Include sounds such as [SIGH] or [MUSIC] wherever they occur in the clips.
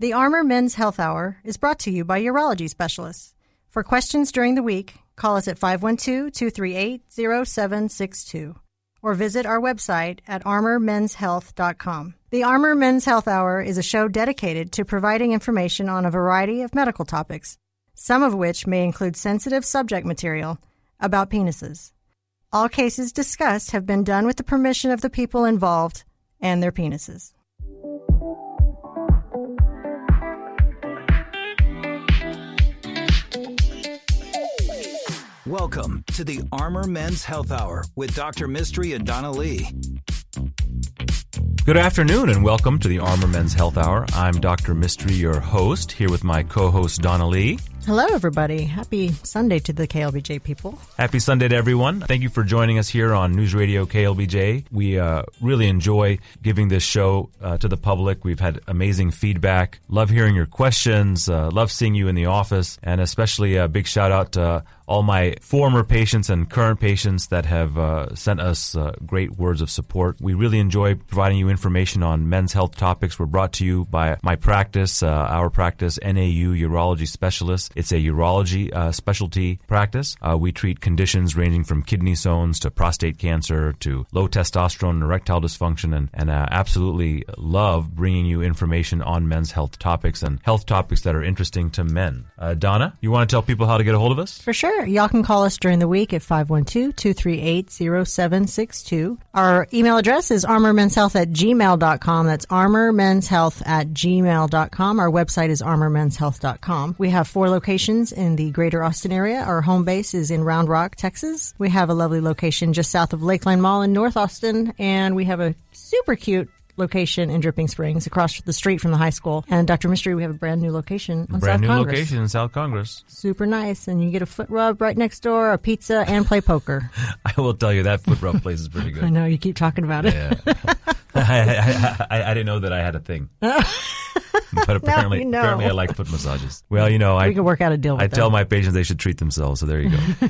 The Armor Men's Health Hour is brought to you by urology specialists. For questions during the week, call us at 512 238 0762 or visit our website at armormenshealth.com. The Armor Men's Health Hour is a show dedicated to providing information on a variety of medical topics, some of which may include sensitive subject material about penises. All cases discussed have been done with the permission of the people involved and their penises. Welcome to the Armor Men's Health Hour with Dr. Mistry and Donna Lee. Good afternoon and welcome to the Armor Men's Health Hour. I'm Dr. Mistry, your host, here with my co-host Donna Lee. Hello, everybody. Happy Sunday to the KLBJ people. Happy Sunday to everyone. Thank you for joining us here on News Radio KLBJ. We uh, really enjoy giving this show uh, to the public. We've had amazing feedback. Love hearing your questions. Uh, love seeing you in the office. And especially a big shout out to all my former patients and current patients that have uh, sent us uh, great words of support. We really enjoy providing you information on men's health topics. We're brought to you by my practice, uh, our practice, NAU Urology Specialist. It's a urology uh, specialty practice. Uh, we treat conditions ranging from kidney stones to prostate cancer to low testosterone and erectile dysfunction, and, and uh, absolutely love bringing you information on men's health topics and health topics that are interesting to men. Uh, Donna, you want to tell people how to get a hold of us? For sure. Y'all can call us during the week at 512-238-0762. Our email address is armormenshealth at gmail.com. That's armormenshealth at gmail.com. Our website is armormenshealth.com. We have four locations in the greater Austin area. Our home base is in Round Rock, Texas. We have a lovely location just south of Lakeline Mall in North Austin, and we have a super cute location in Dripping Springs across the street from the high school. And Dr. Mistry, we have a brand new location on Brand South new Congress. location in South Congress. Super nice. And you get a foot rub right next door, a pizza, and play poker. [LAUGHS] I will tell you that foot rub place is pretty [LAUGHS] good. I know you keep talking about it. Yeah. [LAUGHS] I, I, I, I didn't know that I had a thing. [LAUGHS] But apparently, you know. apparently I like foot massages. Well, you know, I We could work out a deal with I that. tell my patients they should treat themselves. So there you go.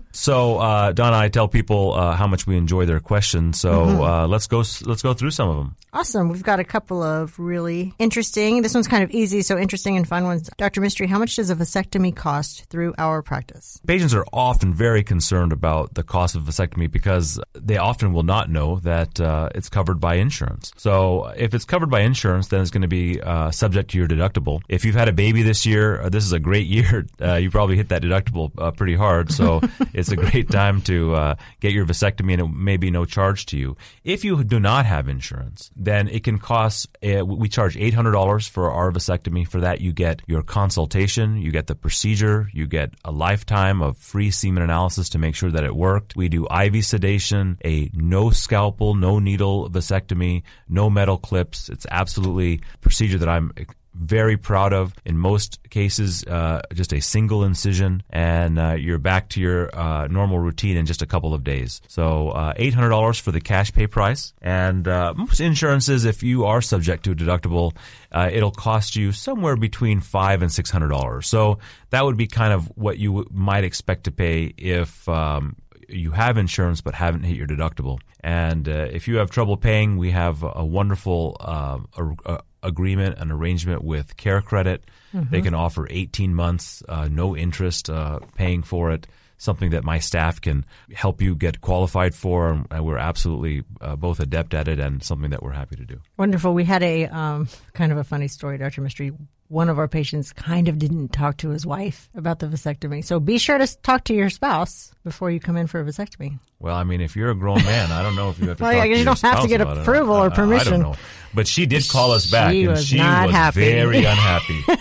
[LAUGHS] so uh, Donna, I tell people uh, how much we enjoy their questions. So Mm-hmm. uh, let's go. Let's go through some of them. Awesome. We've got a couple of really interesting. This one's kind of easy, so interesting and fun ones. Dr. Mistry, how much does a vasectomy cost through our practice? Patients are often very concerned about the cost of vasectomy because they often will not know that uh, it's covered by insurance. So if it's covered by insurance, then it's going to be uh, subject to your deductible. If you've had a baby this year, uh, this is a great [LAUGHS] year. Uh, you probably hit that deductible uh, pretty hard. So [LAUGHS] it's a great time to uh, get your vasectomy, and it may be no charge to you. If you do not have insurance, then it can cost. Uh, we charge eight hundred dollars for our vasectomy. For that, you get your consultation, you get the procedure, you get a lifetime of free semen analysis to make sure that it worked. We do IV sedation, a no scalpel, no needle vasectomy, no metal clips. It's absolutely procedure that I'm very proud of. In most cases, uh, just a single incision, and uh, you're back to your uh, normal routine in just a couple of days. So, uh, $800 for the cash pay price. And uh, most insurances, if you are subject to a deductible, uh, it'll cost you somewhere between five and six hundred dollars. So that would be kind of what you w- might expect to pay if um, you have insurance but haven't hit your deductible. And uh, if you have trouble paying, we have a wonderful uh, a agreement, an arrangement with Care Credit. They can offer 18 months, uh, no interest, uh, paying for it. Something that my staff can help you get qualified for, and and we're absolutely uh, both adept at it, and something that we're happy to do. Wonderful. We had a um, kind of a funny story, Dr. Mistry. One of our patients kind of didn't talk to his wife about the vasectomy. So be sure to talk to your spouse before you come in for a vasectomy. Well, I mean, if you're a grown man, I don't know if you have to. Well, talk you don't have to get approval I- or I- I permission. don't know, but she did call us back, She and was she was happy. very unhappy. [LAUGHS]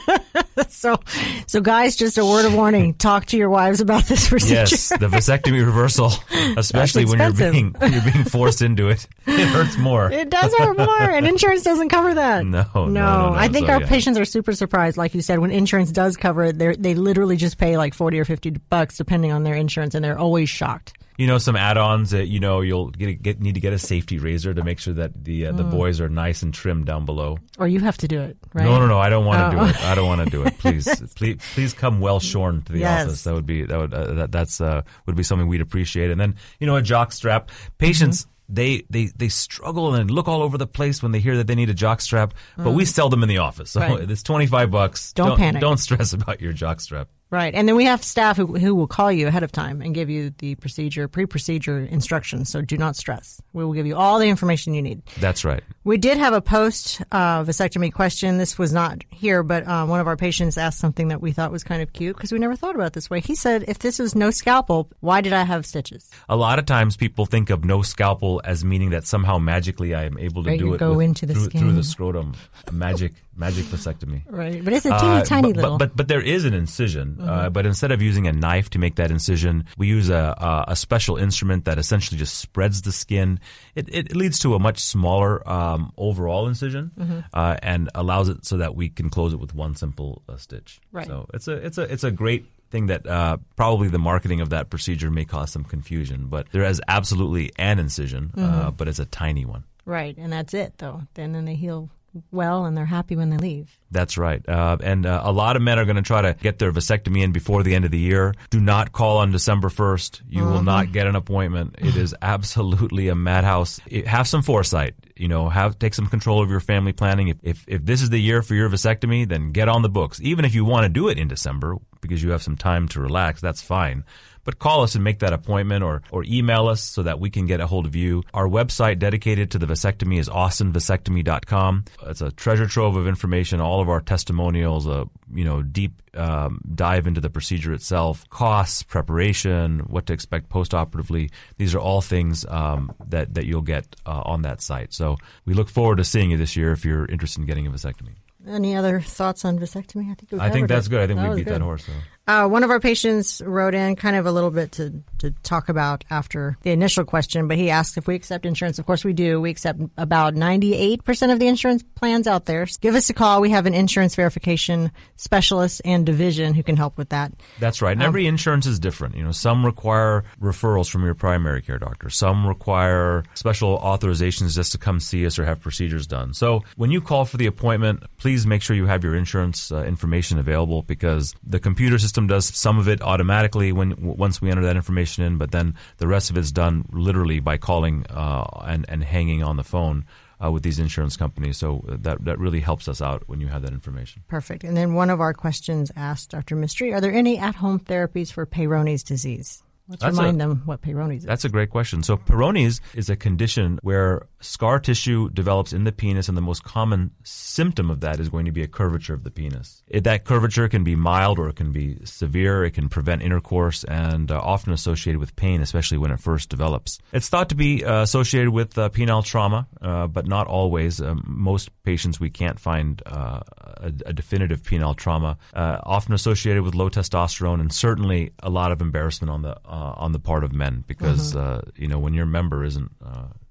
So, so guys, just a word of warning: [LAUGHS] talk to your wives about this procedure. yes, the vasectomy reversal, [LAUGHS] especially when you're being when you're being forced into it, it hurts more. It does hurt more, and insurance doesn't cover that. No, no, no, no. I think So, our yeah. patients are super surprised. Like you said, when insurance does cover it, they they literally just pay like forty or fifty bucks, depending on their insurance, and they're always shocked. you know, some add-ons that you know you'll get, get need to get a safety razor to make sure that the uh, the boys are nice and trimmed down below. Or you have to do it, right? No, no, no. I don't want to Oh. do it. I don't want to do it. [LAUGHS] Please, please, please come well shorn to the Yes. office. That would be that would uh, that, that's uh, would be something we'd appreciate. And then you know a jock strap. Patients they they they struggle and look all over the place when they hear that they need a jock strap. But we mm. sell them in the office, so Right. [LAUGHS] it's twenty five bucks. Don't panic. Don't stress about your jock strap. Right. And then we have staff who, who will call you ahead of time and give you the procedure, pre procedure instructions. So do not stress. We will give you all the information you need. That's right. We did have a post uh, vasectomy question. This was not here, but uh, one of our patients asked something that we thought was kind of cute because we never thought about it this way. He said, if this was no scalpel, why did I have stitches? A lot of times people think of no scalpel as meaning that somehow magically I am able to Right, do it go with- into the through, skin. through the scrotum. Magic magic vasectomy. Right. But it's a teeny Uh, tiny but, little. But, but but there is an incision. Mm-hmm. Uh, but instead of using a knife to make that incision, we use a a, a special instrument that essentially just spreads the skin. It, it leads to a much smaller um, overall incision Mm-hmm. uh, and allows it so that we can close it with one simple uh, stitch. Right. So it's a it's a it's a great thing that uh, probably the marketing of that procedure may cause some confusion. But there is absolutely an incision, uh, Mm-hmm. but it's a tiny one. right. And that's it, though. Then, then they heal well and they're happy when they leave. That's right. Uh, and uh, a lot of men are going to try to get their vasectomy in before the end of the year. Do not call on December 1st. You will not get an appointment. It is [SIGHS] absolutely a madhouse. It- have some foresight. You know, have take some control of your family planning. If, if if this is the year for your vasectomy, then get on the books. Even if you want to do it in December because you have some time to relax, that's fine. But call us and make that appointment or, or email us so that we can get a hold of you. Our website dedicated to the vasectomy is austinvasectomy.com. It's a treasure trove of information, all of our testimonials, a you know deep um, dive into the procedure itself, costs, preparation, what to expect postoperatively. These are all things um, that, that you'll get uh, on that site. So we look forward to seeing you this year if you're interested in getting a vasectomy. Any other thoughts on vasectomy? I think I think that's it. good. I think That we beat that horse. So. Uh, one of our patients wrote in kind of a little bit to, to talk about after the initial question, but he asked if we accept insurance. Of course we do. We accept about 98% of the insurance plans out there. So Give us a call. We have an insurance verification specialist and division who can help with that. That's right. And Um, every insurance is different. You know, some require referrals from your primary care doctor. Some require special authorizations just to come see us or have procedures done. So when you call for the appointment, please make sure you have your insurance uh, information available because the computer system does some of it automatically when once we enter that information in, but then the rest of it's done literally by calling uh, and and hanging on the phone. Uh, with these insurance companies, so that that really helps us out when you have that information. Perfect. And then one of our questions asked Dr. Mistry, are there any at-home therapies for Peyronie's disease? Let's That's remind a- them what Peyronie's is. That's a great question. So Peyronie's is a condition where scar tissue develops in the penis, and the most common symptom of that is going to be a curvature of the penis. It, that curvature can be mild or it can be severe. It can prevent intercourse and uh, often associated with pain, especially when it first develops. It's thought to be uh, associated with uh, penile trauma, uh, but not always. Um, most patients we can't find uh, a, a definitive penile trauma. Uh, often associated with low testosterone, and certainly a lot of embarrassment on the uh, on the part of men because uh, you know when your member isn't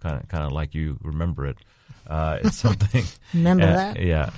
kind of kind of like you remember it. Uh, it's something. [LAUGHS] Remember Uh, that? Yeah.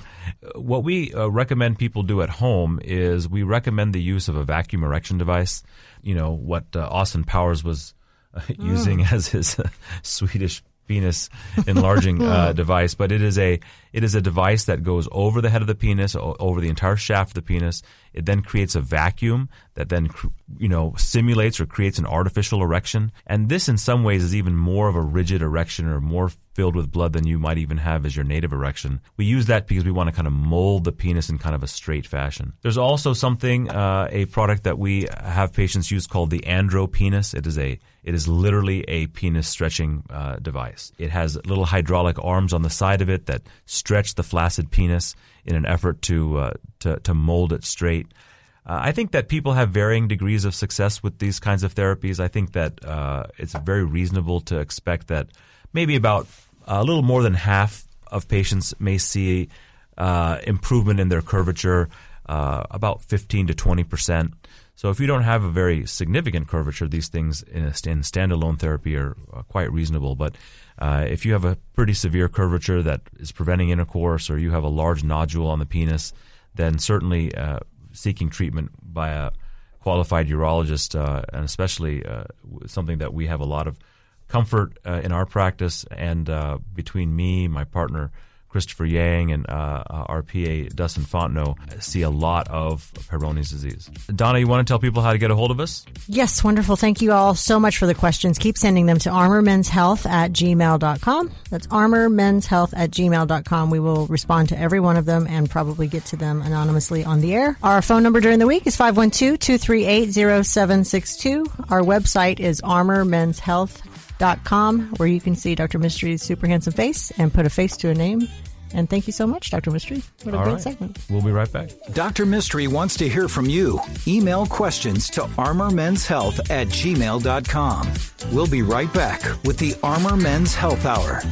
What we uh, recommend people do at home is we recommend the use of a vacuum erection device. You know what uh, Austin Powers was uh, [LAUGHS] using as his uh, Swedish penis enlarging uh, [LAUGHS] device, but it is a it is a device that goes over the head of the penis, over the entire shaft of the penis. It then creates a vacuum that then you know simulates or creates an artificial erection, and this in some ways is even more of a rigid erection or more filled with blood than you might even have as your native erection. We use that because we want to kind of mold the penis in kind of a straight fashion. There's also something, uh, a product that we have patients use called the Andropenis. It is a it is literally a penis stretching uh, device. It has little hydraulic arms on the side of it that stretch the flaccid penis in an effort to uh, to, to mold it straight. Uh, I think that people have varying degrees of success with these kinds of therapies. I think that uh, it's very reasonable to expect that maybe about a little more than half of patients may see uh, improvement in their curvature, uh, about 15 to 20 percent. So if you don't have a very significant curvature, these things in, a, standalone therapy are uh, quite reasonable. But uh, if you have a pretty severe curvature that is preventing intercourse, or you have a large nodule on the penis, then certainly uh, seeking treatment by a qualified urologist, uh, and especially uh, something that we have a lot of comfort uh, in our practice, and between me, my partner Christopher Yang and uh, our PA Dustin Fontenot see a lot of Peyronie's disease. Donna, you want to tell people how to get a hold of us? Yes, wonderful. Thank you all so much for the questions. Keep sending them to armormenshealth at gmail.com. That's armormenshealth at gmail.com. We will respond to every one of them and probably get to them anonymously on the air. Our phone number during the week is 512-238-0762. Our website is armormenshealth.com com, where you can see Dr. Mistry's super handsome face and put a face to a name. And thank you so much, Dr. Mistry. What a All great right. segment. We'll be right back. Dr. Mistry wants to hear from you. Email questions to armormenshealth at gmail.com. We'll be right back with the Armor Men's Health Hour.